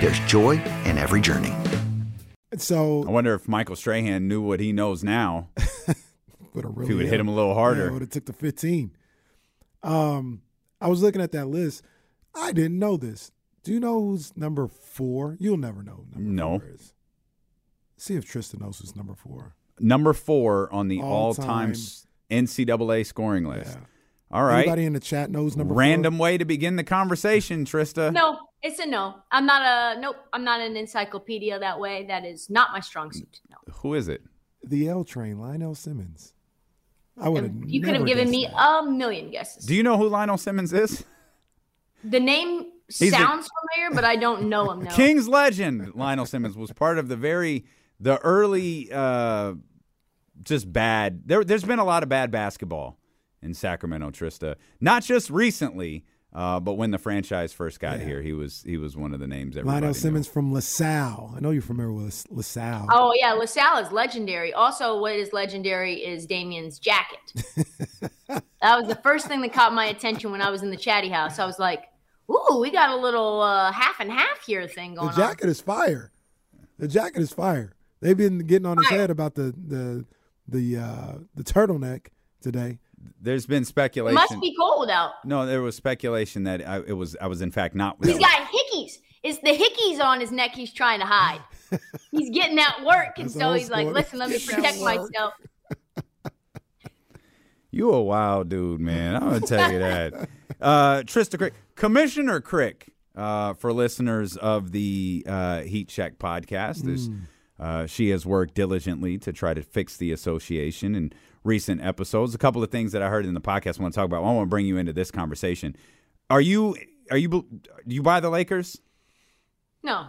there's joy in every journey. So I wonder if Michael Strahan knew what he knows now. would have really if he would hit him a little harder. would have took the 15. Um, I was looking at that list. I didn't know this. Do you know who's number four? You'll never know. no. Four is. See if Tristan knows who's number four. Number four on the All all-time. NCAA scoring list. Yeah. All right. Anybody in the chat knows number Random way to begin the conversation, Trista. No, it's a no. I'm not a nope. I'm not an encyclopedia that way. That is not my strong suit. No. Who is it? The L train, Lionel Simmons. I would have. You could have given me a million guesses. Do you know who Lionel Simmons is? the name He's a- sounds familiar, but I don't know him. No. King's legend. Lionel Simmons was part of the very the early uh just bad. There there's been a lot of bad basketball in Sacramento, Trista. Not just recently, uh, but when the franchise first got Yeah. here, he was he was one of the names everybody Lionel knew. Simmons from LaSalle. I know you're familiar with LaSalle. Oh yeah, LaSalle is legendary. Also, what is legendary is Damien's jacket. that was the first thing that caught my attention when I was in the chatty house. I was like, "Ooh, we got a little uh, half and half here thing going." the going jacket is fire. The jacket is fire. They've been getting on his head about the the the uh, the turtleneck today. There's been on." It speculation. must be cold out. no, there was speculation that I, it was I was in fact not. He's got hickeys. It's the hickeys on his neck. He's trying to hide. He's getting that work, and That's so old he's like, "Listen, let me protect work." myself." You a wild dude, man. I'm gonna tell you that. Uh, Trista Crick, Commissioner Crick, uh, for listeners of the uh, Heat Check podcast, is uh, she has worked diligently to try to fix the association in recent episodes. A couple of things that I heard in the podcast I want to talk about. I want to bring you into this conversation. Are you are you do you buy the Lakers? No.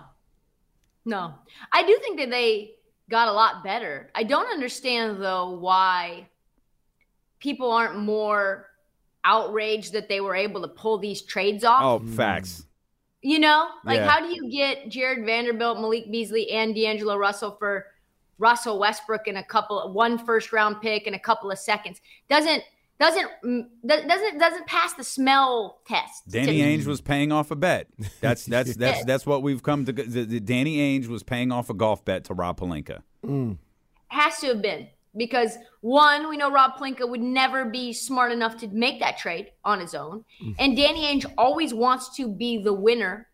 No. I do think that they got a lot better. I don't understand though why people aren't more outraged that they were able to pull these trades off. Oh, facts. You know? Like Yeah. how do you get Jarred Vanderbilt, Malik Beasley, and D'Angelo Russell for Russell Westbrook and a couple one first round pick and a couple of seconds? Doesn't doesn't mm, doesn't doesn't pass the smell test. Danny. Ainge was paying off a bet. That's that's that's Yeah. that's what we've come to. The, the Danny Ainge was paying off a golf bet to Rob Pelinka. Mm. has to have been because one, we know Rob Pelinka would never be smart enough to make that trade on his own, mm. and Danny Ainge always wants to be the winner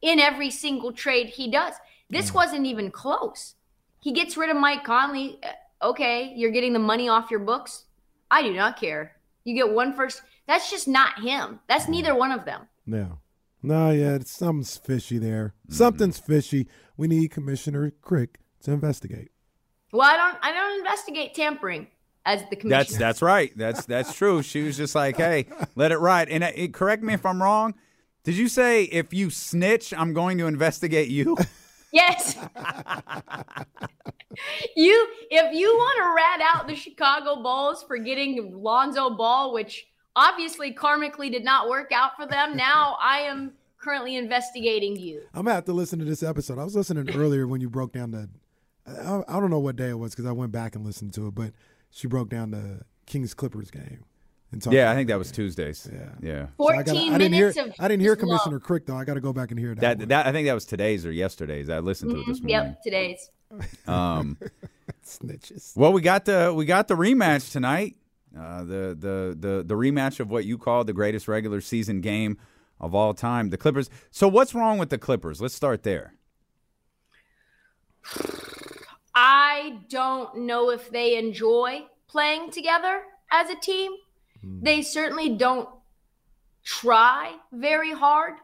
in every single trade he does. This mm. wasn't even close. He gets rid of Mike Conley. Uh, Okay, you're getting the money off your books. I do not care. You get one first. That's just not him. That's neither one of them. Yeah. No, yeah, it's, something's fishy there. Something's fishy. We need Commissioner Crick to investigate. Well, I don't. I don't investigate tampering as the commissioner. That's that's right. That's that's true. She was just like, "Hey, let it ride." And uh, it, correct me if I'm wrong. Did you say if you snitch, I'm going to investigate you? Yes. you if you want to rat out the Chicago Bulls for getting Lonzo Ball, which obviously karmically did not work out for them, now I am currently investigating you. I'm gonna have to listen to this episode. I was listening earlier when you broke down the I, I don't know what day it was because I went back and listened to it, but she broke down the Kings Clippers game. And talked Yeah, I think that was. Tuesdays. Yeah. Yeah. So I, 14 gotta- I didn't hear. minutes of I didn't hear just love. Commissioner Crick though. I got to go back and hear that. That one. that I think that was today's or yesterday's. I listened to it this morning. Yep, today's. Um, snitches. well, we got the we got the rematch tonight. Uh, the the the the rematch of what you call the greatest regular season game of all time, the Clippers. So what's wrong with the Clippers? Let's start there. I don't know if they enjoy playing together as a team. Mm. They certainly don't try very hard.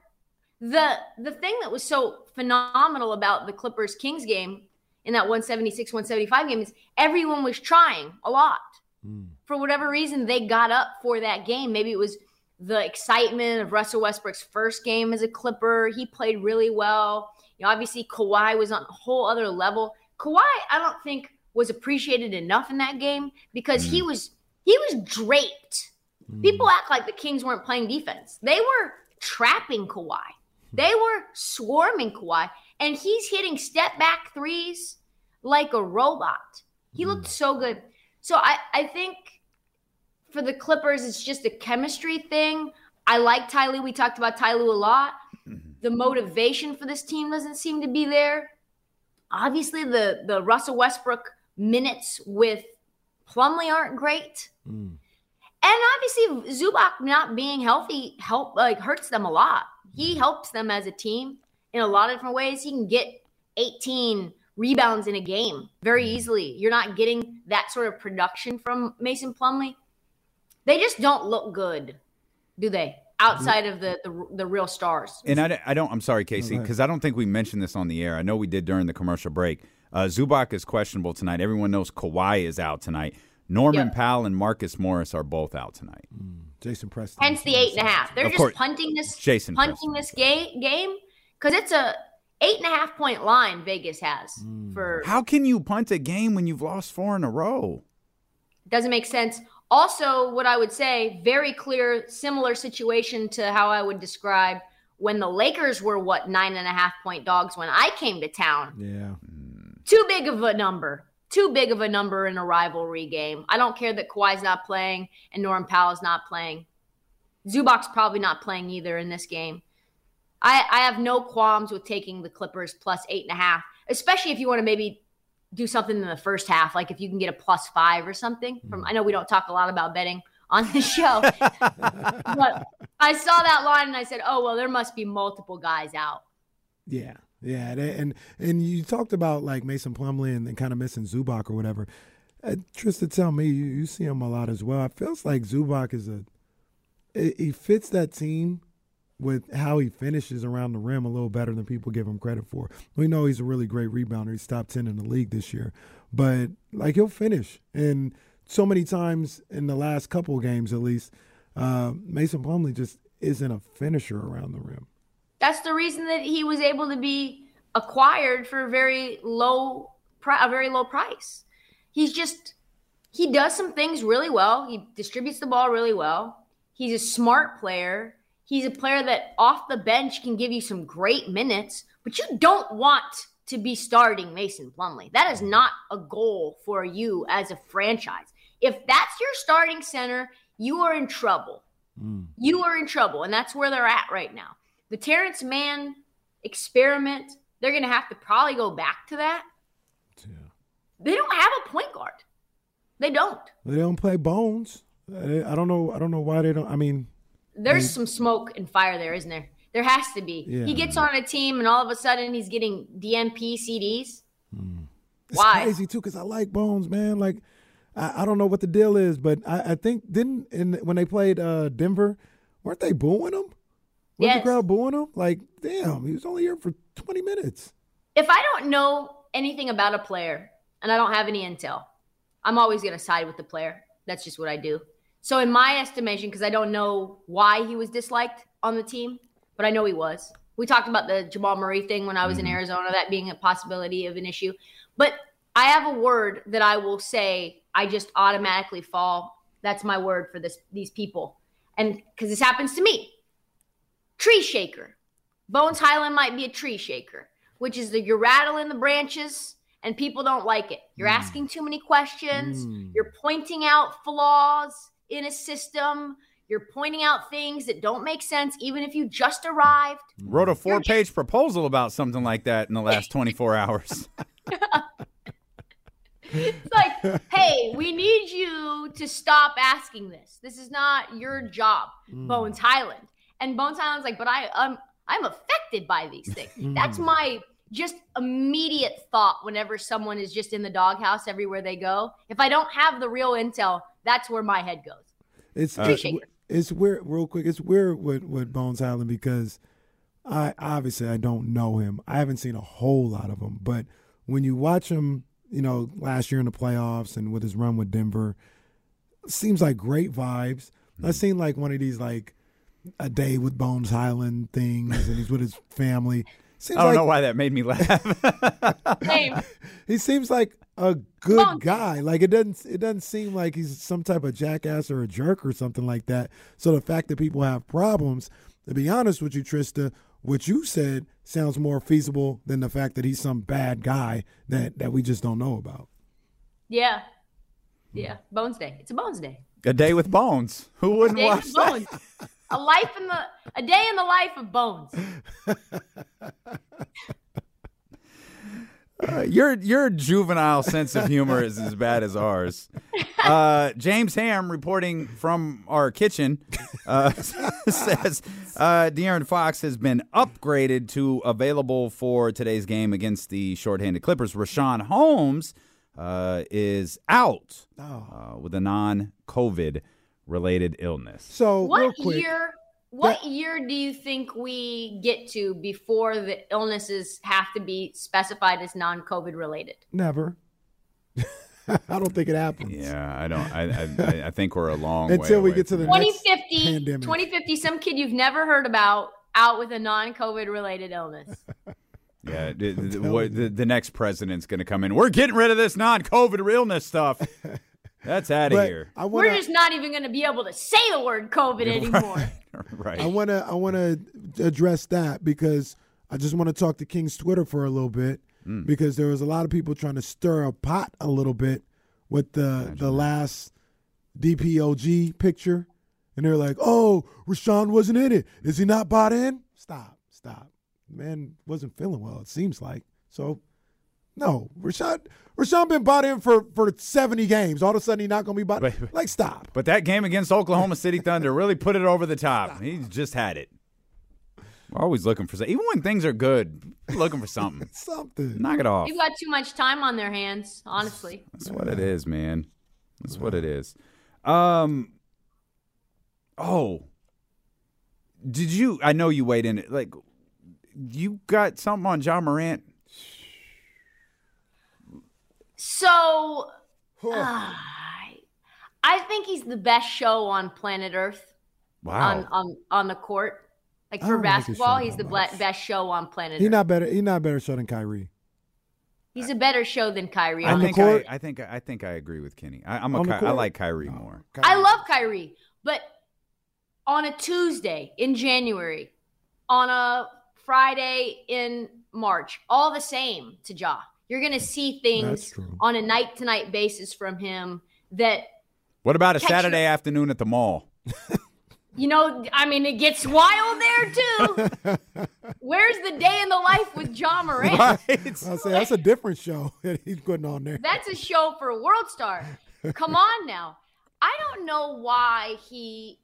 The the thing that was so phenomenal about the Clippers Kings game in that 176 175 game is everyone was trying a lot. Mm. For whatever reason they got up for that game. Maybe it was the excitement of Russell Westbrook's first game as a Clipper. He played really well. You know, obviously Kawhi was on a whole other level. Kawhi, I don't think was appreciated enough in that game because he mm. was he was draped. Mm. People act like the Kings weren't playing defense. They were trapping Kawhi. They were swarming Kawhi, and he's hitting step back threes like a robot. He looked mm. so good. So I, I think for the Clippers, it's just a chemistry thing. I like Ty Lue. We talked about Ty Lue a lot. Mm-hmm. The motivation for this team doesn't seem to be there. Obviously, the the Russell Westbrook minutes with Plumlee aren't great. Mm. And obviously, Zubac not being healthy help like hurts them a lot. He helps them as a team in a lot of different ways. He can get 18 rebounds in a game very easily. You're not getting that sort of production from Mason Plumlee. They just don't look good, do they? Outside of the the, the real stars. And I, don't- I don't. I'm sorry, Casey, because I don't think we mentioned this on the air. I know we did during the commercial break. Uh, Zubac is questionable tonight. Everyone knows Kawhi is out tonight. Norman Yep. Powell and Marcus Morris are both out tonight. Mm. Jason Preston. Hence the eight and a half. They're Of just course. punting this Jason punting Preston. this game game because it's a eight and a half point line Vegas has mm. for How can you punt a game when you've lost four in a row? doesn't make sense. Also, what I would say, very clear, similar situation to how I would describe when the Lakers were what nine and a half point dogs when I came to town. Yeah. Mm. Too big of a number. Too big of a number in a rivalry game. I don't care that Kawhi's not playing and Norm Powell's not playing. Zubac's probably not playing either in this game. I, I have no qualms with taking the Clippers plus eight and a half, especially if you want to maybe do something in the first half, like if you can get a plus five or something. From hmm. I know we don't talk a lot about betting on the show, but I saw that line and I said, oh well, there must be multiple guys out. Yeah, yeah, they- and and you talked about like Mason Plumlee and, and kind of missing Zubac or whatever. Uh, Trista, tell me you, you see him a lot as well. It feels like Zubac is a he fits that team with how he finishes around the rim a little better than people give him credit for. We know he's a really great rebounder. He's top ten in the league this year, but like he'll finish. And so many times in the last couple games, at least, uh, Mason Plumlee just isn't a finisher around the rim. That's the reason that he was able to be acquired for a very low, a very low price. He's just he does some things really well. He distributes the ball really well. He's a smart player. He's a player that off the bench can give you some great minutes, but you don't want to be starting Mason Plumlee. That is not a goal for you as a franchise. If that's your starting center, you are in trouble. Mm. You are in trouble, and that's where they're at right now. The Terrence Mann experiment, they're going to have to probably go back to that. Yeah. They don't have a point guard. They don't. They don't play Bones. I I don't know. I don't know why they don't. I mean, There's some smoke and fire there, isn't there? There has to be. Yeah. He gets on a team, and all of a sudden, he's getting DNP CDs. it's Why? crazy too because I like Bones, man. Like, I, I don't know what the deal is, but I, I think didn't in when they played uh, Denver, weren't they booing him? Was Yes. the crowd booing him? Like, damn, he was only here for twenty minutes. If I don't know anything about a player and I don't have any intel, I'm always going to side with the player. That's just what I do. So, in my estimation, because I don't know why he was disliked on the team, but I know he was. We talked about the Jamal Murray thing when I was in mm-hmm. Arizona, that being a possibility of an issue. But I have a word that I will say I just automatically fall. That's my word for this these people. And because this happens to me. Tree shaker. Bones Hyland might be a tree shaker, which is the you're rattling the branches and people don't like it. You're hmm. asking too many questions. Mm. You're pointing out flaws in a system. You're pointing out things that don't make sense, even if you just arrived. Wrote a four page proposal about something like that in the last 24 hours. It's like, hey, we need you to stop asking this. This is not your hmm. job, hmm. Bones Hyland. And Bones Hyland's like, but I um I'm affected by these things. That's my just immediate thought whenever someone is just in the doghouse everywhere they go. If I don't have the real intel, that's where my head goes. It's it's, it's weird. Real quick, it's weird with with Bones Hyland because I obviously I don't know him. I haven't seen a whole lot of him, but when you watch him, you know, last year in the playoffs and with his run with Denver, seems like great vibes. I seen like one of these like a day with Bones Hyland things, and he's with his family. Seems I don't like, know why that made me laugh. Same. he seems like a good Bones. guy. Like it doesn't it doesn't seem like he's some type of jackass or a jerk or something like that. So the fact that people have problems, to be honest with you, Trista, what you said sounds more feasible than the fact that he's some bad guy that that we just don't know about. Yeah. Yeah. Bones Day. It's a Bones Day. a day with bones. Who wouldn't Day watch with that? Bones. A life in the a day in the life of Bones. Uh, your your juvenile sense of humor is as bad as ours. Uh, James Ham reporting from our kitchen uh, says uh, De'Aaron Fox has been upgraded to available for today's game against the shorthanded Clippers. Richaun Holmes uh, is out uh, with a non-COVID related illness. So real What quick, year? What year do you think we get to before the illnesses have to be specified as non-COVID related? never. I don't think it happens. Yeah, I don't. I I, I think we're a long way Until we away get to the 2050. 2050. some kid you've never heard about out with a non-COVID related illness. Yeah, the, the, what- the, the next president's going to come in. We're getting rid of this non-COVID realness stuff. That's out of But here. I want We're just not even going to be able to say the word COVID anymore. right. I want to I want to address that because I just want to talk to King's Twitter for a little bit mm. because there was a lot of people trying to stir a pot a little bit with the the last DPOG picture, and they're like, "Oh, Richaun wasn't in it. Is he not bought in?" Stop, stop. Man wasn't feeling well. It seems like so. No, Richaun Richaun been bought in for for seventy games. All of a sudden, he's not going to be bought. Wait, wait. Like, stop. but that game against Oklahoma City Thunder really put it over the top. He's just had it. We're always looking for something. Even when things are good, looking for something. Something. Knock it off. You've got too much time on their hands, honestly. That's what it is, man. That's what it is. Um. Oh. Did you? I know you weighed in. it. Like, you got something on Ja Morant. So, uh, I think he's the best show on planet Earth Wow. on, on on the court. Like for don't like basketball, he's the much. ble- best show on planet He Earth. not better. He not better show than Kyrie. he's a better show than Kyrie. I On the think court? I, I think I think I agree with Kenny. I, I'm a Ky- I like Kyrie more. I love Kyrie, but on a Tuesday in January, on a Friday in March, all the same to Ja. You're going to see things on a night to night basis from him that, What about a Saturday your- afternoon at the mall? you know, I mean, it gets wild there too. Where's the day in the life with Ja Morant? Right. I'll say that's a different show that he's putting on there. That's a show for a world star. Come on now. I don't know why he.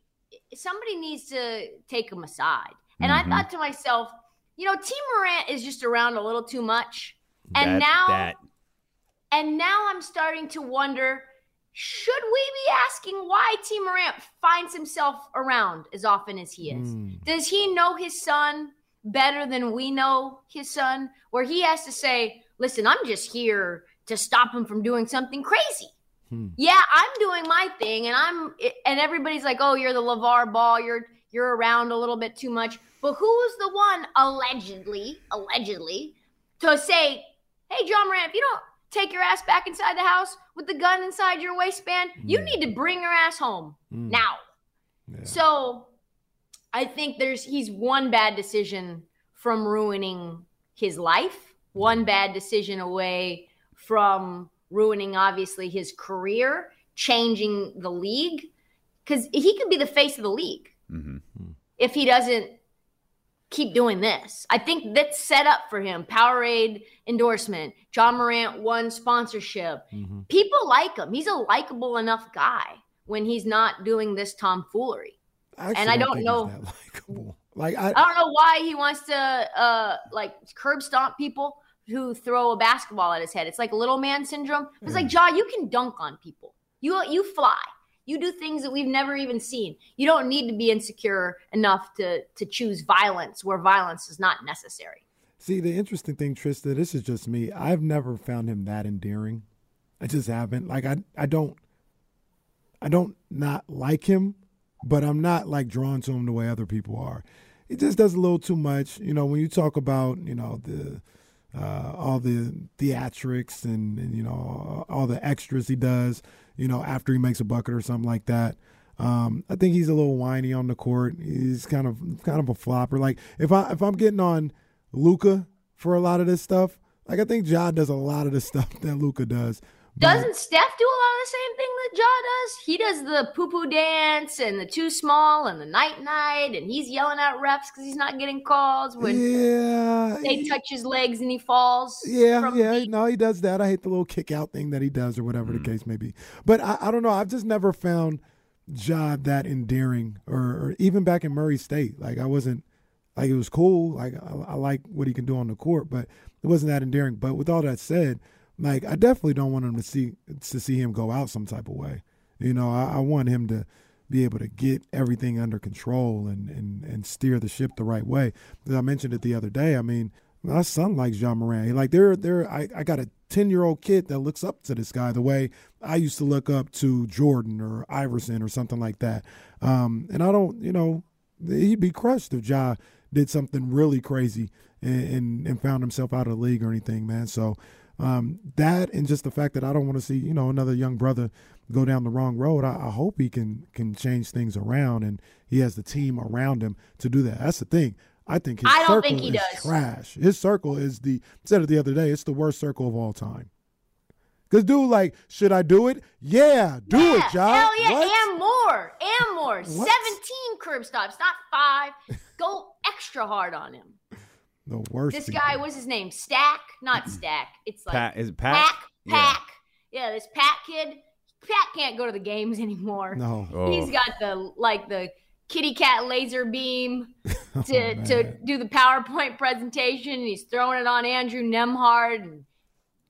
Somebody needs to take him aside. And Mm-hmm. I thought to myself, you know, Tee Morant is just around a little too much. And That- now, that and now I'm starting to wonder: Should we be asking why Tee Morant finds himself around as often as he is? Mm. Does he know his son better than we know his son? Where he has to say, listen, I'm just here to stop him from doing something crazy. Hmm. Yeah, I'm doing my thing, and I'm and everybody's like, oh, you're the LaVar Ball, you're you're around a little bit too much. But who's the one allegedly, allegedly, to say, hey, Ja Morant, if you don't take your ass back inside the house with the gun inside your waistband, you need to bring your ass home Mm. now. So I think there's he's one bad decision from ruining his life, one bad decision away from ruining obviously his career, changing the league, because he could be the face of the league Mhm. if he doesn't keep doing this. I think that's set up for him. Powerade endorsement, Ja Morant won sponsorship. Mm-hmm. People like him. He's a likable enough guy when he's not doing this tomfoolery. actually and I don't know- he's that likable. Like I, I don't know why he wants to uh like curb stomp people who throw a basketball at his head. It's like little man syndrome. It's like Ja, you can dunk on people. You you fly. You do things that we've never even seen. You don't need to be insecure enough to to choose violence where violence is not necessary. See, the interesting thing, Trista, this is just me. I've never found him that endearing. I just haven't. Like I I don't I don't not like him, but I'm not like drawn to him the way other people are. He just does a little too much. You know, when you talk about, you know, the uh, all the theatrics and, and you know all the extras he does, you know, after he makes a bucket or something like that. Um, I think he's a little whiny on the court. He's kind of kind of a flopper. Like if I if I'm getting on Luka for a lot of this stuff, like I think Ja does a lot of the stuff that Luka does. But- Doesn't Steph do a lot of the same thing that Ja does? He does the poo poo dance and the too small and the night night, and he's yelling at refs because he's not getting calls when yeah, they touch his legs and he falls. Yeah, yeah, the- no, he does that. I hate the little kick out thing that he does, or whatever the mm. case may be. But I, I don't know. I've just never found Ja that endearing, or, or even back in Murray State. Like I wasn't like it was cool. Like I, I like what he can do on the court, but it wasn't that endearing. But with all that said, like I definitely don't want him to see to see him go out some type of way. You know, I, I want him to be able to get everything under control and, and, and steer the ship the right way. As I mentioned it the other day, I mean, my son likes Ja Morant. Like they're they're I, I got a ten year old kid that looks up to this guy the way I used to look up to Jordan or Iverson or something like that. Um, and I don't, you know, he'd be crushed if Ja did something really crazy and, and, and found himself out of the league or anything, man. So um, that and just the fact that I don't want to see, you know, another young brother go down the wrong road. I, I hope he can can change things around and he has the team around him to do that. That's the thing. I think his I don't circle think he is does. trash. His circle is the said it the other day. It's the worst circle of all time. Cause dude, like, should I do it? Yeah, do yeah, it, John. Hell yeah, What? and more, and more. What? Seventeen curb stops, not five. Go extra hard on him. The worst. This people. guy, what's his name? Stack, not Stack. It's like Pat is it Pat? Pack, Pack. Yeah. this Pat kid. Pat can't go to the games anymore. No. Oh. He's got the like the kitty cat laser beam Oh, to to do the PowerPoint presentation. And he's throwing it on Andrew Nembhard, and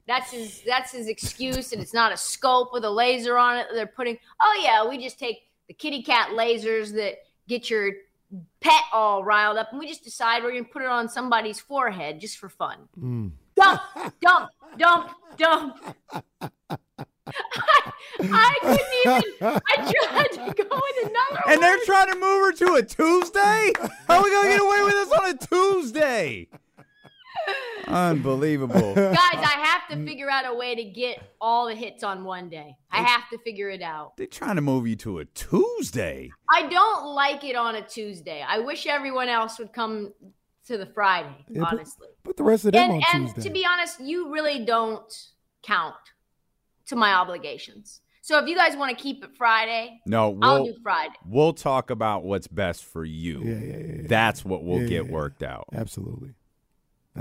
that's his that's his excuse. And it's not a scope with a laser on it. They're putting. Oh yeah, we just take the kitty cat lasers that get your pet all riled up, and we just decide we're gonna put it on somebody's forehead just for fun. Mm. Dump, dump, dump, dump. I, I couldn't even. I tried to go in another. And they're trying to move her to a Tuesday? How are we gonna get away with this on a Tuesday? Unbelievable. Guys, I have to figure out a way to get all the hits on one day. I have to figure it out. They're trying to move you to a Tuesday. I don't like it on a Tuesday. I wish everyone else would come to the Friday, Yeah, but- honestly. Put the rest of them And, on and Tuesday. to be honest, you really don't count to my obligations. So if you guys want to keep it Friday, No, I'll we'll do Friday. we'll talk about what's best for you. yeah, yeah, yeah, yeah. That's what we'll Yeah, get yeah, worked out. Absolutely.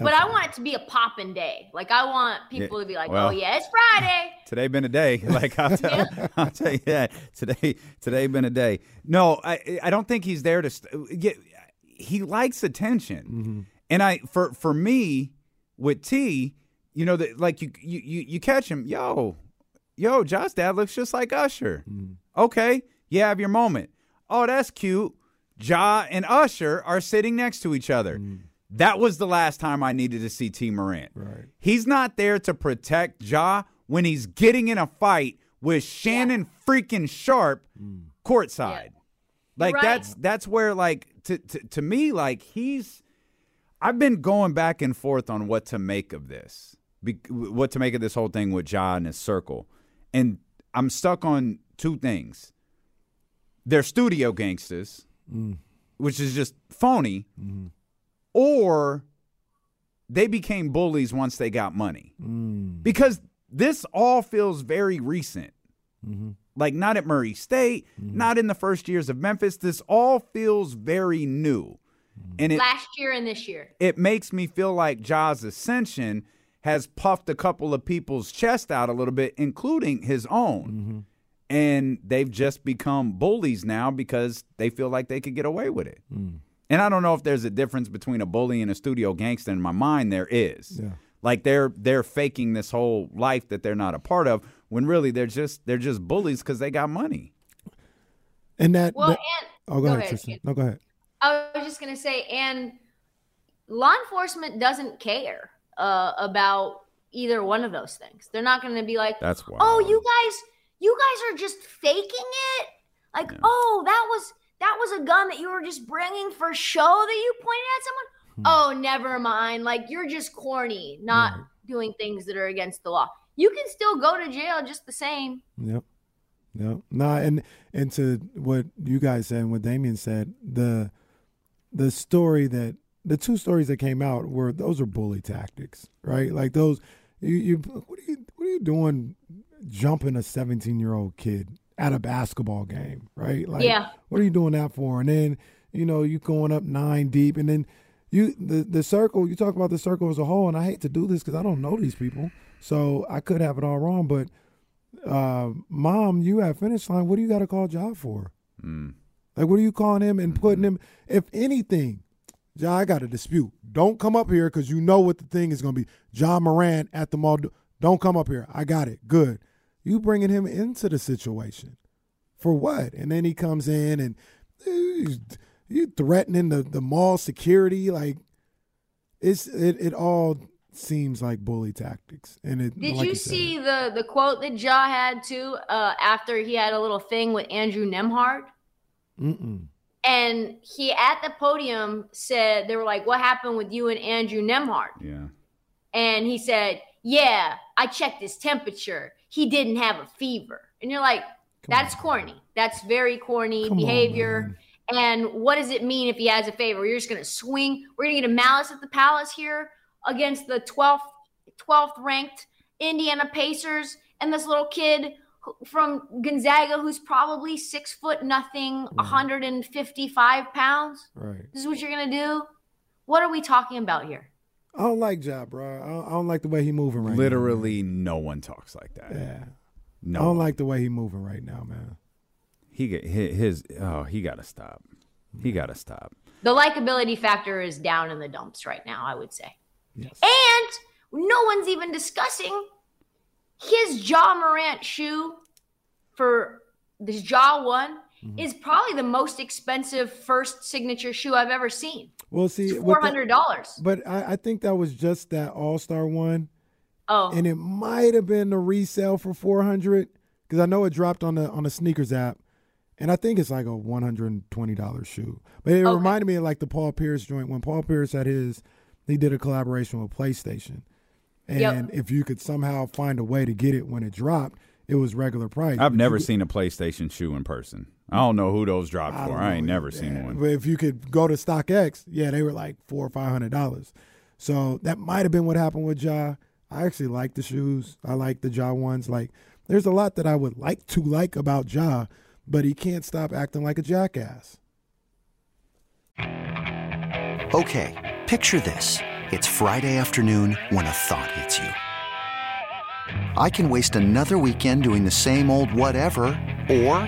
But I want it to be a poppin' day. Like I want people to be like, well- "Oh yeah, it's Friday." Today been a day. Like I'll tell, I'll tell you that today. Today been a day. No, I I don't think he's there to. St- get, he likes attention, mm-hmm. and I for for me with T, you know that like you you you you catch him, yo, yo, Josh dad looks just like Usher. Mm-hmm. Okay, you have your moment. Oh, that's cute. Ja and Usher are sitting next to each other. Mm-hmm. That was the last time I needed to see Tee Morant. Right. He's not there to protect Ja when he's getting in a fight with Shannon freaking Sharpe hmm. courtside. Like right. that's that's where like to, to to me like he's I've been going back and forth on what to make of this. Be, what to make of this whole thing with Ja and his circle. And I'm stuck on two things. They're studio gangsters, mm. which is just phony, mm-hmm. Or they became bullies once they got money. Mm. Because this all feels very recent. Mm-hmm. Like not at Murray State, mm-hmm. not in the first years of Memphis. This all feels very new. Mm-hmm. And it Last year and this year. it makes me feel like Ja's ascension has puffed a couple of people's chest out a little bit, including his own. And they've just become bullies now because they feel like they could get away with it. Mm. And I don't know if there's a difference between a bully and a studio gangster. In my mind, there is. Yeah. Like they're they're faking this whole life that they're not a part of, when really they're just they're just bullies because they got money. And that. Well, that- and oh, go, ahead, Tristan. No, go ahead. I was just gonna say, and law enforcement doesn't care uh, about either one of those things. They're not gonna be like, That's why. "Oh, you guys, you guys are just faking it." Like, "Oh, that was that was a gun that you were just bringing for show that you pointed at someone." Hmm. Oh, never mind. Like, you're just corny, not doing things that are against the law. You can still go to jail just the same. Yep. Yep. Nah, and and to what you guys said and what Damien said, the the story that the two stories that came out were those are bully tactics, right? Like those you, you what are you what are you doing jumping a 17 year old kid at a basketball game, right? Like Yeah. what are you doing that for? And then, you know, you going up nine deep and then you the the circle, you talk about the circle as a whole, and I hate to do this because I don't know these people. So I could have it all wrong, but uh, mom, you at finish line. What do you got to call job for? Like, what are you calling him and putting him? If anything, Ja, I got a dispute. Don't come up here because you know what the thing is going to be. Ja Morant at the mall. Don't come up here. I got it. Good. You bringing him into the situation for what? And then he comes in and you threatening the the mall security. Like, it's it it all seems like bully tactics. And it Did like you said, see the the quote that Ja had too uh, after he had a little thing with Andrew Nembhard? Mm-mm. And he at the podium said they were like, "What happened with you and Andrew Nembhard?" Yeah. And he said, "Yeah, I checked his temperature. He didn't have a fever." And you're like, "That's corny. That's very corny Come on, behavior." and what does it mean if he has a favor? You're just going to swing. We're going to get a malice at the palace here against the 12th 12th ranked Indiana Pacers and this little kid who- from Gonzaga who's probably six foot nothing, mm. 155 pounds. Right. This is what you're gonna do? What are we talking about here? I don't like Ja, bro. I don't, I don't like the way he moving right Literally, no one talks like that. Yeah. No, I don't one. like the way he moving right now, man. he get his, his oh he got to stop. He got to stop. The likability factor is down in the dumps right now, I would say. Yes. And no one's even discussing his Ja Morant shoe for this Ja one Mm-hmm. is probably the most expensive first signature shoe I've ever seen. Well, see, It's with four that- hundred dollars. but I, I think that was just that All Star one, Oh, and it might have been a resale for four hundred because I know it dropped on the on the sneakers app, and I think it's like a one hundred and twenty dollars shoe. But it Okay. reminded me of like the Paul Pierce joint when Paul Pierce had his, he did a collaboration with PlayStation, and Yep. if you could somehow find a way to get it when it dropped, it was regular price. I've never you seen a PlayStation shoe in person. I don't know who those dropped I for. I ain't never Yeah, seen one. But if you could go to StockX, yeah, they were like four or five hundred dollars. So that might have been what happened with Ja. I actually like the shoes. I like the Ja ones. Like, there's a lot that I would like to like about Ja, but he can't stop acting like a jackass. Okay, picture this. It's Friday afternoon when a thought hits you. I can waste another weekend doing the same old whatever, or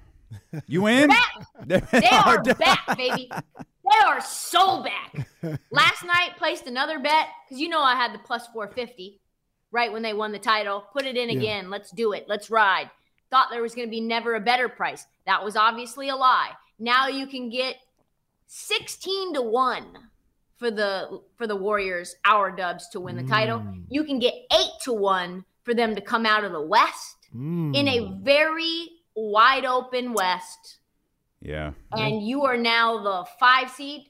you in? Back. They are back, baby. They are so back. Last night, placed another bet because you know I had the plus 450 right when they won the title. Put it in Yeah. again. Let's do it. Let's ride. Thought there was going to be never a better price. That was obviously a lie. Now you can get 16 to 1 for the for the Warriors, our dubs to win the title. You can get 8 to 1 for them to come out of the West Mm. in a very wide open West Yeah. and you are now the five seed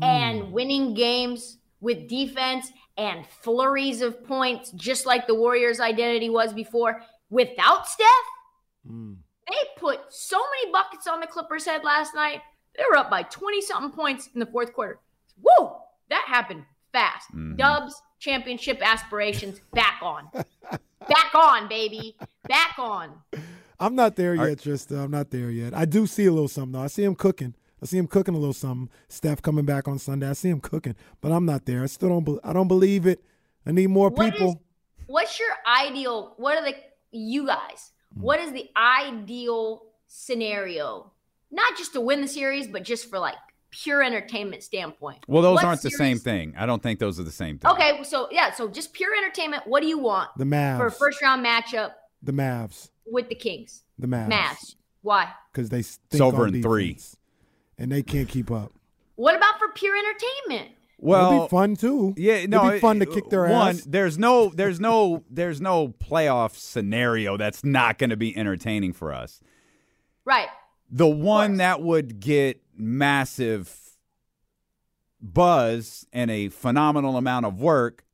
and hmm. winning games with defense and flurries of points, just like the Warriors' identity was before. Without Steph, hmm. they put so many buckets on the Clippers' head last night. They were up by 20 something points in the fourth quarter. Woo! That happened fast. Mm-hmm. Dubs, championship aspirations, back on. back on, baby. Back on. I'm not there yet, Trista. I'm not there yet. I do see a little something though. I see him cooking. I see him cooking a little something. Steph coming back on Sunday. I see him cooking, but I'm not there. I still don't. be- I don't believe it. I need more What is- people. what's your ideal what are the you guys hmm. what is the ideal scenario not just to win the series but just for like pure entertainment standpoint Well, those What aren't the same thing. I don't think those are the same thing. okay so yeah so just pure entertainment what do you want The Mavs. for a first round matchup the Mavs. With the kings The Mavs. Mavs. why Because they stink It's over on in three. and they can't keep up. what about for pure entertainment Well, It'll be fun too. Yeah, no, It'll be fun to kick their one, ass. There's no, there's no, there's no playoff scenario that's not going to be entertaining for us. right The one that would get massive buzz and a phenomenal amount of work.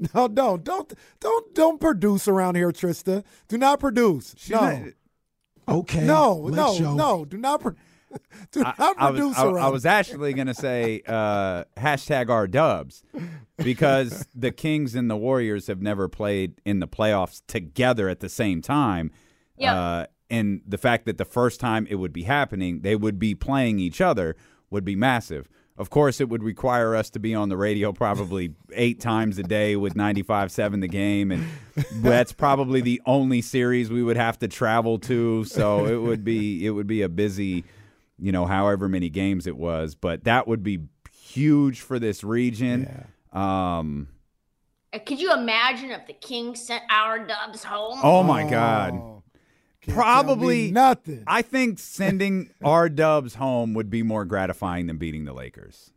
No, don't, don't, don't, don't produce around here, Trista. Do not produce. no, not- Okay. no, let's no, show. no. Do not, pro- do not I, I produce was, I, around. I was actually going to say uh, hashtag our dubs because the Kings and the Warriors have never played in the playoffs together at the same time. Yeah. Uh, and the fact that the first time it would be happening, they would be playing each other would be massive. Of course, it would require us to be on the radio probably eight times a day with 95 7 the game. And that's probably the only series we would have to travel to. So it would be it would be a busy, you know, however many games it was. But that would be huge for this region. Um, Uh, could you imagine if the kings sent our dubs home oh my God. Can't tell me Probably nothing. I think sending our dubs home would be more gratifying than beating the Lakers.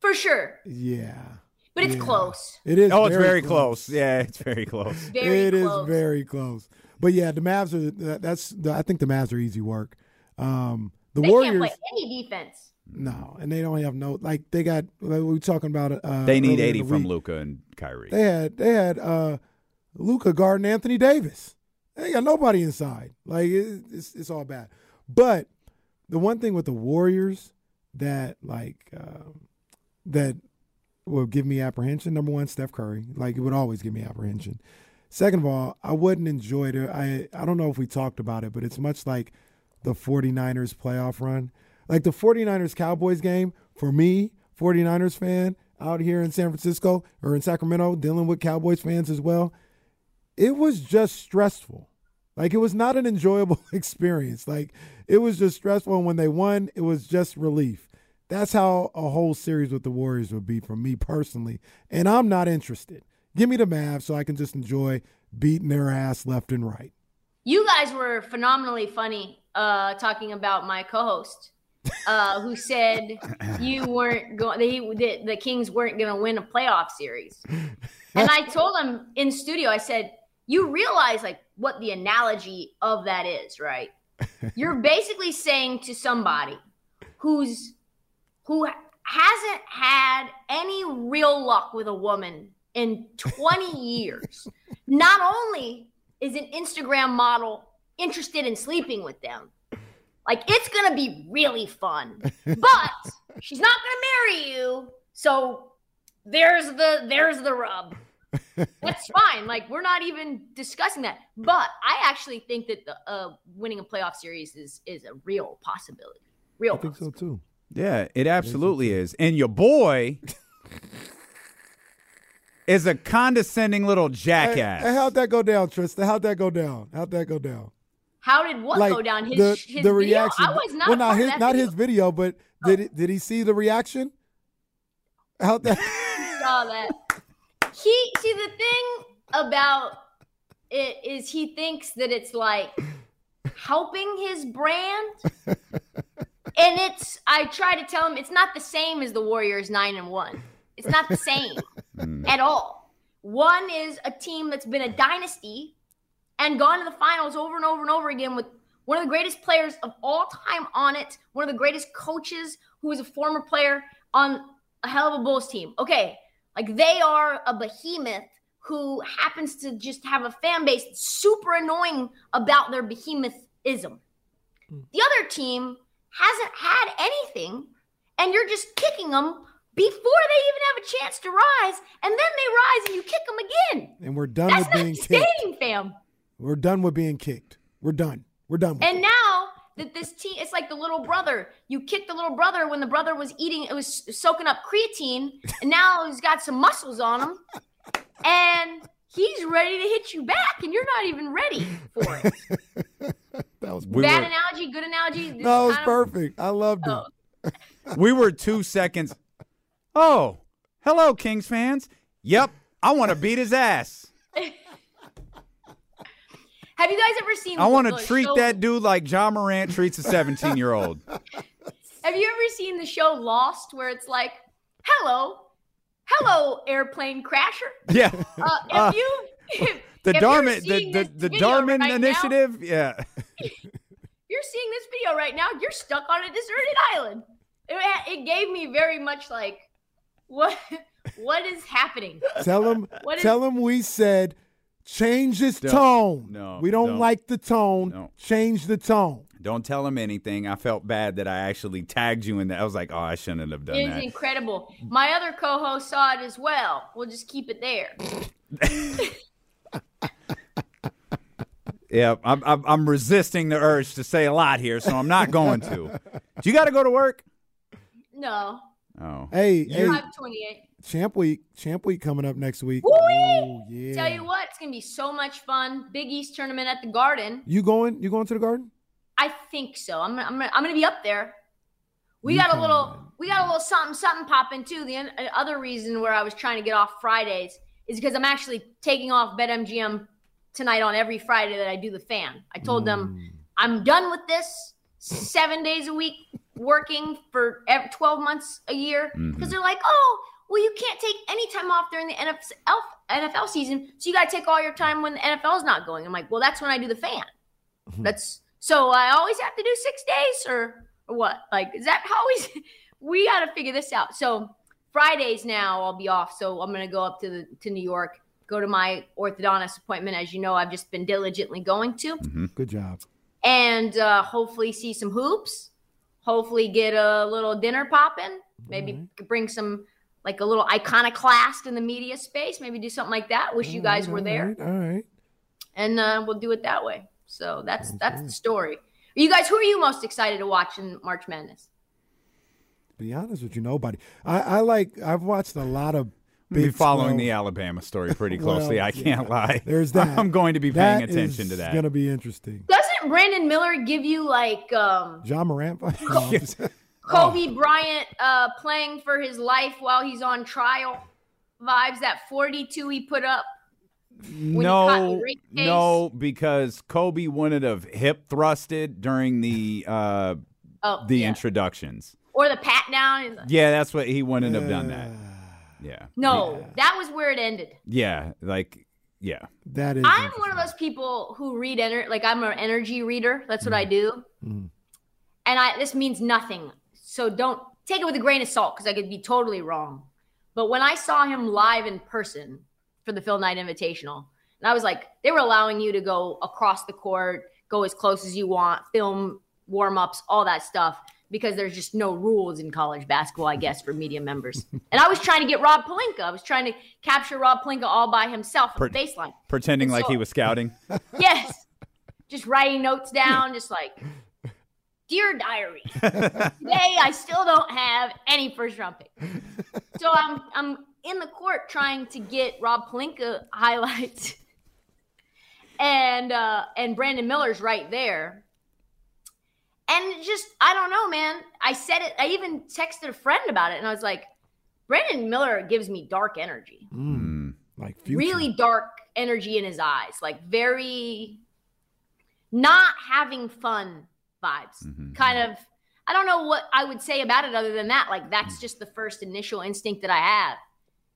for sure yeah, but it's Yeah. close it is. Oh, it's very close. Yeah, it's very close. very It is close very close. But yeah, the Mavs are. That's. The, I think the Mavs are easy work. Um, the they Warriors. can't play any defense No, and they don't have no like they got. Like we were talking about. Uh, They need 80 the from. Luka and Kyrie. They had they had uh, Luka guarding Anthony Davis. They ain't got nobody inside. Like it, it's it's all bad. But the one thing with the Warriors that like um, that will give me apprehension. Number one, Steph Curry. Like it would always give me apprehension. Second of all, I wouldn't enjoy it. I I don't know if we talked about it, but it's much like the 49ers playoff run. Like the 49ers Cowboys game, for me, 49ers fan out here in San Francisco or in Sacramento, dealing with Cowboys fans as well, it was just stressful. Like it was not an enjoyable experience. Like it was just stressful. And when they won, it was just relief. That's how a whole series with the Warriors would be for me personally. And I'm not interested. Give me the Mavs so I can just enjoy beating their ass left and right. You guys were phenomenally funny uh, talking about my co-host, uh, who said you weren't going. The, the Kings weren't going to win a playoff series, and I told him in studio. I said, "You realize like what the analogy of that is, right? You're basically saying to somebody who's who hasn't had any real luck with a woman in 20 years. Not only is an Instagram model interested in sleeping with them, like it's going to be really fun. But she's not going to marry you. So there's the there's the rub. That's fine. Like we're not even discussing that. But I actually think that the uh, winning a playoff series is is a real possibility. Real. I think so too. Yeah, it absolutely is. And your boy is a condescending little jackass. Hey, hey, how'd that go down, Tristan? How'd that go down? How'd that go down? How did what like go down? His, the, his the video? reaction. I was not well, not his not video. his video, but did it, did he see the reaction? How that? saw that. He see the thing about it is he thinks that it's like helping his brand. and it's I try to tell him it's not the same as the Warriors 9 and 1. It's not the same mm. at all. One is a team that's been a dynasty and gone to the finals over and over and over again with one of the greatest players of all time on it, one of the greatest coaches who is a former player on a hell of a Bulls team. Okay, like they are a behemoth who happens to just have a fan base super annoying about their behemothism. Hmm. The other team hasn't had anything, and you're just kicking them before they even have a chance to rise, and then they rise and you kick them again. And we're done That's with being kicked. staying, fam. We're done with being kicked. We're done. We're done. With And it. now that this team, it's like the little brother. You kicked the little brother when the brother was eating, it was soaking up creatine, and now he's got some muscles on him, and he's ready to hit you back, and you're not even ready for it. that was We Bad analogy, good analogy. This no, it was kind of- perfect. I loved it. Oh. we were two seconds. Oh, hello, Kings fans. Yep, I want to beat his ass. Have you guys ever seen? I want to treat show- that dude like Ja Morant treats a 17 year old. Have you ever seen the show Lost, where it's like, "Hello, hello, airplane crasher." Yeah. Uh, if Uh, you, if, The if Darman, the, the, the Darman right now- initiative. yeah. you're seeing this video right now, you're stuck on a deserted island. It, it gave me very much like, what, what is happening? Tell him. What is- tell him we said change his Don't- tone. no, we don't, don't. like the tone. No. Change the tone. Don't tell him anything. I felt bad that I actually tagged you in that. I was like, oh, I shouldn't have done It is that. It is incredible. My other co-host saw it as well. We'll just keep it there. Yeah, I'm, I'm, I'm resisting the urge to say a lot here, so I'm not going to. Do you got to go to work? No, Oh. Hey, hey, five twenty-eight. Champ Week. Champ Week coming up next week. Woo-wee! Oh, yeah. Tell you what, it's gonna be so much fun. Big East tournament at the Garden. You going? You going to the garden? I think so. I'm I'm gonna, I'm gonna be up there. We You got a little we got a little something something popping too. The un- other reason where I was trying to get off Fridays is because I'm actually taking off BetMGM tonight on every Friday that I do the fan. I told them Mm. I'm done with this seven days a week working for 12 months a year because they're like, oh, well, you can't take any time off during the NFL, NFL season, so you got to take all your time when the NFL is not going. I'm like, well, that's when I do the fan. That's so I always have to do six days or, or what? Like, is that how we? we got to figure this out. So Fridays now I'll be off, so I'm gonna go up to the to New York, go to my orthodontist appointment. As you know, I've just been diligently going to Good job. and uh, hopefully see some hoops. Hopefully get a little dinner popping. Maybe bring some like a little iconoclast in the media space. Maybe do something like that. Wish you guys were there, right, All right. and uh, we'll do it that way. So that's that's the story. You guys, who are you most excited to watch in March Madness? Be honest with you, nobody. I, I like. I've watched a lot of. be following 12. the Alabama story pretty Well, closely. I can't yeah. lie. There's that. I'm going to be paying That attention is to that. It's going to be interesting. Doesn't Brandon Miller give you like um, Ja Morant. Kobe Bryant uh, playing for his life while he's on trial vibes? That 42 he put up. you no, rape case? no, because Kobe wouldn't have hip thrusted during the uh, Oh, the yeah. introductions. or the pat down. and the- Yeah, that's what he wouldn't have done that. Yeah. No, that was where it ended. Yeah, like yeah. That is. I'm one of those people who read ener- like I'm an energy reader. That's what I do. Mm. And I this means nothing. So don't take it with a grain of salt because I could be totally wrong. But when I saw him live in person for the Phil Knight Invitational, and I was like, they were allowing you to go across the court, go as close as you want, film warm ups, all that stuff, because there's just no rules in college basketball, I guess, for media members. and I was trying to get Rob Pelinka. I was trying to capture Rob Pelinka all by himself on the baseline. Pretending And like he was scouting. Yes. Just writing notes down, just like, Dear Diary, today I still don't have any first round pick. So I'm I'm in the court trying to get Rob Pelinka highlights. And uh and Brandon Miller's right there. And just I don't know, man. I said it, I even texted a friend about it, and I was like, Brandon Miller gives me dark energy Mm, like future. really dark energy in his eyes, like very not having fun vibes. Mm-hmm. Kind of, I don't know what I would say about it other than that. Like, that's just the first initial instinct that I have.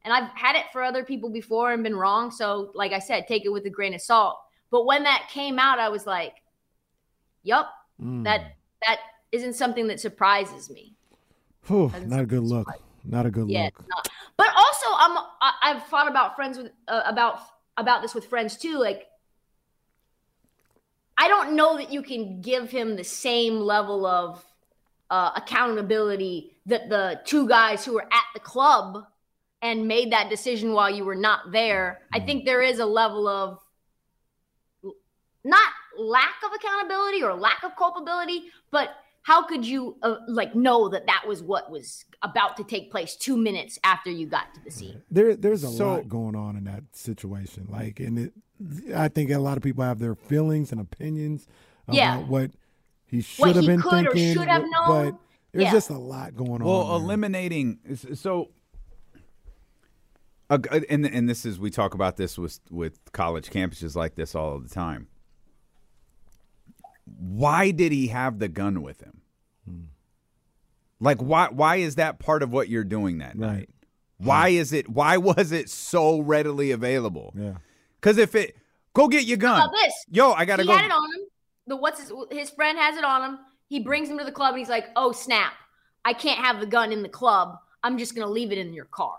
And I've had it for other people before and been wrong. So, like I said, take it with a grain of salt. But when that came out, I was like, yup, Mm. that that isn't something that surprises me. Whew, doesn't a good look. Not a good Yeah, look. not. But also, I'm I, I've thought about friends with uh, about about this with friends too. Like, I don't know that you can give him the same level of uh, accountability that the two guys who were at the club and made that decision while you were not there. I think there is a level of not lack of accountability or lack of culpability, but how could you uh, like know that that was what was about to take place two minutes after you got to the scene? There, there's a So- lot going on in that situation. Like, and it, I think a lot of people have their feelings and opinions about Yeah. what he should What have he been could or thinking. should have but there's Yeah. just a lot going Well, on. Well, eliminating so, uh, and and this is we talk about this with with college campuses like this all the time. Why did he have the gun with him? Like why why is that part of what you're doing that Right. night? Why is it why was it so readily available? Yeah. Cuz if it go get your gun. How about this? Yo, I got to he go had it on him. The what's his his friend has it on him. He brings him to the club and he's like, "Oh snap! I can't have the gun in the club. I'm just gonna leave it in your car."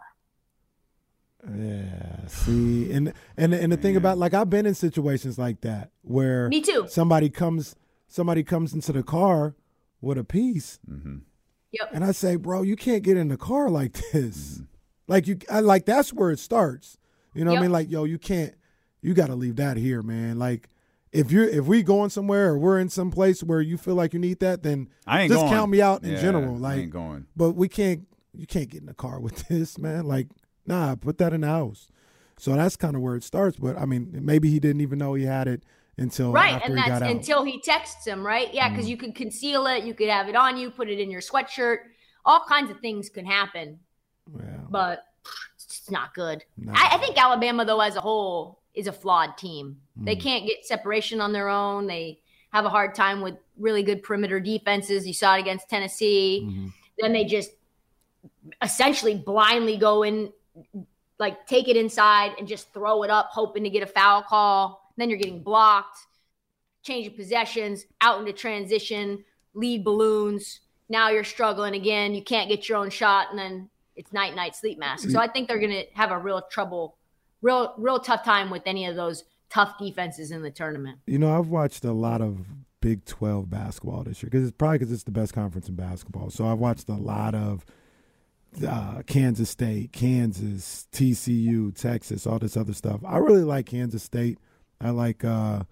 Yeah. See, and and and the thing about like I've been in situations like that where Me too. Somebody comes, somebody comes into the car with a piece, mm-hmm. Yep. and I say, "Bro, you can't get in the car like this. Mm-hmm. Like you, I like that's where it starts. You know what I mean? Like, yo, you can't. You got to leave that here, man. Like." If you're if we going somewhere or we're in some place where you feel like you need that, then I ain't just going. count me out in Yeah, general. I Like, ain't going. but we can't. You can't get in the car with this, man. Like, nah, put that in the house. So that's kind of where it starts. But I mean, maybe he didn't even know he had it until Right, after and he that's got out. until he texts him, right? Yeah, Mm. because you could conceal it, you could have it on you, put it in your sweatshirt. All kinds of things can happen, yeah. but it's not good. No. I, I think Alabama, though, as a whole, is a flawed team. They Mm. can't get separation on their own. They have a hard time with really good perimeter defenses. You saw it against Tennessee. Mhm. Then they just essentially blindly go in, like take it inside and just throw it up, hoping to get a foul call. Then you're getting blocked, change of possessions, out into transition, lead balloons. Now you're struggling again. You can't get your own shot, and then it's night night sleep mask. So I think they're gonna have a real trouble, real real tough time with any of those tough defenses in the tournament. You know, I've watched a lot of Big 12 basketball this year because it's probably because it's the best conference in basketball. So I've watched a lot of uh, Kansas State, Kansas, TCU, Texas, all this other stuff. I really like Kansas State. I like uh,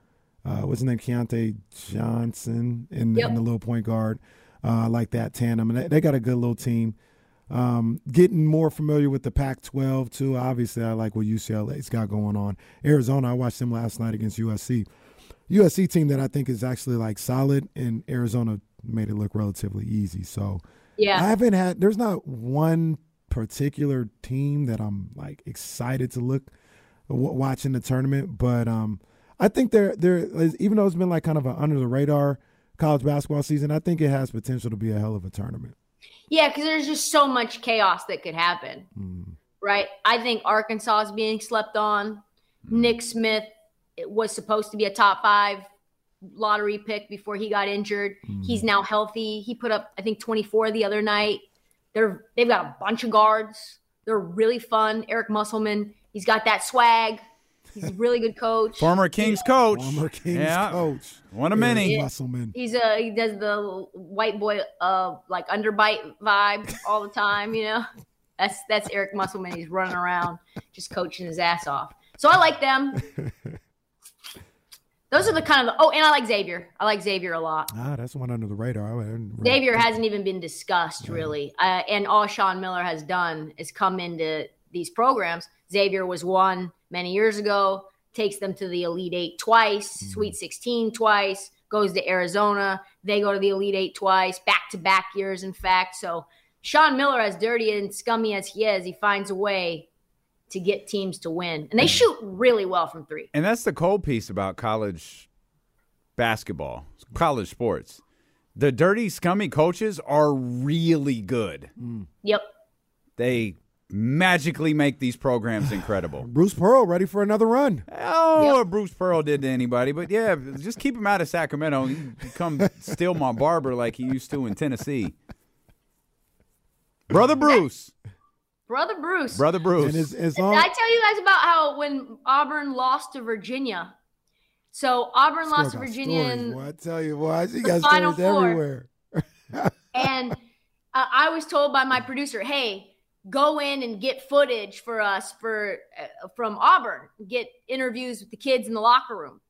uh, what's his name, Keyontae Johnson, in, Yep. in the little point guard. Uh, I like that tandem, and they, they got a good little team. Um, getting more familiar with the Pac-12 too. Obviously, I like what UCLA's got going on. Arizona, I watched them last night against USC. USC team that I think is actually like solid, and Arizona made it look relatively easy. So Yeah. I haven't had. There's not one particular team that I'm like excited to look watching the tournament, but um, I think there there even though it's been like kind of an under the radar college basketball season, I think it has potential to be a hell of a tournament. Yeah, because there's just so much chaos that could happen, Mm. right? I think Arkansas is being slept on. Nick Smith was supposed to be a top five lottery pick before he got injured. He's now healthy. He put up, I think, 24 the other night. They're they've got a bunch of guards. They're really fun. Eric Musselman, he's got that swag. He's a really good coach. Former Kings coach. Former Kings yeah. coach, One of many. Eric Musselman. He's a he does the white boy uh like underbite vibe all the time, you know. That's that's Eric Musselman. He's running around just coaching his ass off. So I like them. Those are the kind of the, oh, and I like Xavier. I like Xavier a lot. Ah, that's one under the radar. I really- Xavier hasn't even been discussed really, uh, and all Sean Miller has done is come into these programs. Xavier was one many years ago, takes them to the Elite Eight twice, mm-hmm. Sweet 16 twice, goes to Arizona. They go to the Elite Eight twice, back to back years, in fact. So Sean Miller, as dirty and scummy as he is, he finds a way to get teams to win, and they mm-hmm. shoot really well from three. And that's the cold piece about college basketball, college sports. The dirty, scummy coaches are really good. Yep. They magically make these programs incredible. Bruce Pearl ready for another run. Oh, what Bruce Pearl did to anybody, but yeah, just keep him out of Sacramento. He can come steal my barber like he used to in Tennessee. Brother Bruce, Brother Bruce. brother Bruce. And as, as Did long I tell you guys about how when Auburn lost to Virginia? So Auburn lost to Virginia, stories, and, boy. I tell you, boy, I see got Final stories everywhere. and uh, I was told by my producer, "Hey, go in and get footage for us for uh, from Auburn. Get interviews with the kids in the locker room."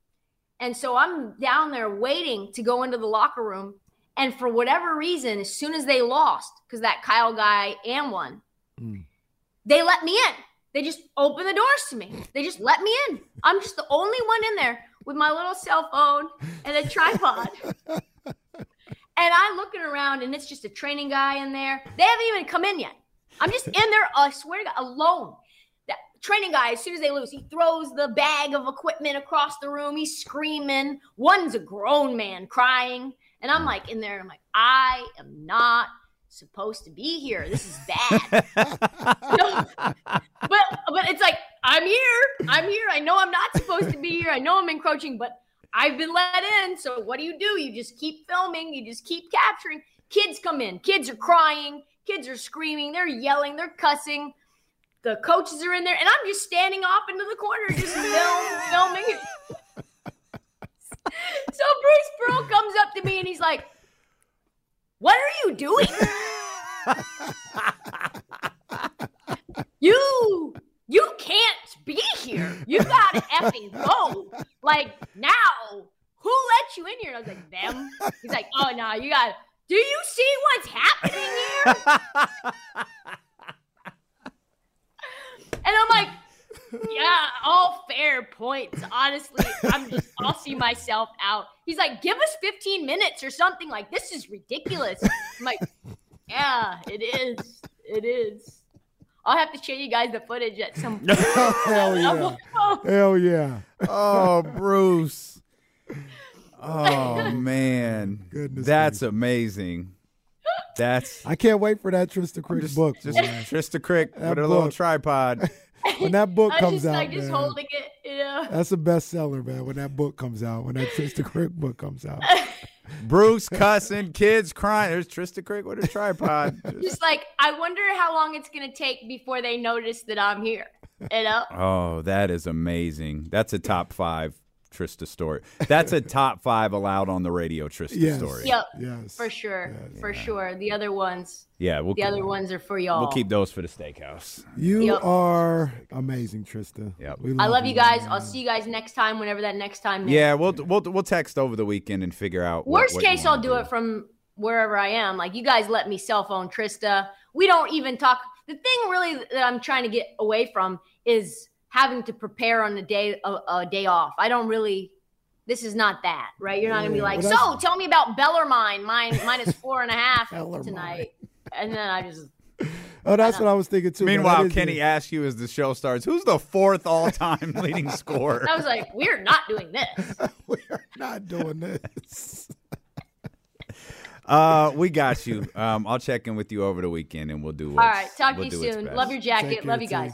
And so I'm down there waiting to go into the locker room, and for whatever reason, as soon as they lost, because that Kyle Guy and one, they let me in. They just opened the doors to me. They just let me in. I'm just the only one in there with my little cell phone and a tripod. And I'm looking around, and it's just a training guy in there. They haven't even come in yet. I'm just in there, I swear to God, alone. That training guy, as soon as they lose, he throws the bag of equipment across the room. He's screaming. One's a grown man crying. And I'm like in there, and I'm like, I am not supposed to be here. This is bad. No, but but it's like I'm here. I'm here. I know I'm not supposed to be here. I know I'm encroaching, but I've been let in. So what do you do? You just keep filming. You just keep capturing. Kids come in. Kids are crying. Kids are screaming. They're yelling. They're cussing. The coaches are in there, and I'm just standing off into the corner, just film, filming. so Bruce Pearl comes up to me and he's like, "What are you doing?" you you can't be here. You gotta effing go. Like now. Who let you in here? And I was like, them. He's like, oh no, you got do you see what's happening here? and I'm like, yeah, all fair points. Honestly, I'm just I'll see myself out. He's like, give us 15 minutes or something. Like, this is ridiculous. I'm like, yeah, it is. It is. I'll have to show you guys the footage at some point. Hell yeah. Hell yeah. oh, Bruce. Oh man, Goodness that's amazing. That's I can't wait for that Trista Crick just, book. just boy. Trista Crick That with a little tripod. when that book I comes just out, like just man, holding it, you know. that's a bestseller, man. When that book comes out, when that Trista Crick book comes out, Bruce cussing, kids crying. There's Trista Crick with a tripod. Just- Just like I wonder how long it's gonna take before they notice that I'm here. You know? oh, that is amazing. That's a top five Trista story. That's a top five allowed on the radio Trista yes, story. Yep. yes, For sure. For sure. The other ones Yeah, we'll the other ones are for y'all. we'll keep those for the steakhouse. You Yep. are amazing, Trista. Yep. We I love you guys. man. I'll see you guys next time, whenever that next time is. Yeah, we'll we'll we'll text over the weekend and figure out. Worst what you case, wanna I'll do it from wherever I am. Like you guys let me cell phone Trista. We don't even talk. The thing really that I'm trying to get away from is having to prepare on a day a, a day off. I don't really. This is not that, right? You're not gonna be like, so tell me about Bellarmine, mine minus four and a half tonight, and then I just. Oh, that's what I was thinking too. Meanwhile, Kenny it. asks you as the show starts, "Who's the fourth all-time leading scorer?" I was like, we're not doing this. we are not doing this. Uh, we got you. Um, I'll check in with you over the weekend, and we'll do. All What's, right, talk we'll to you soon. Love your jacket. Take care, Love you T. guys.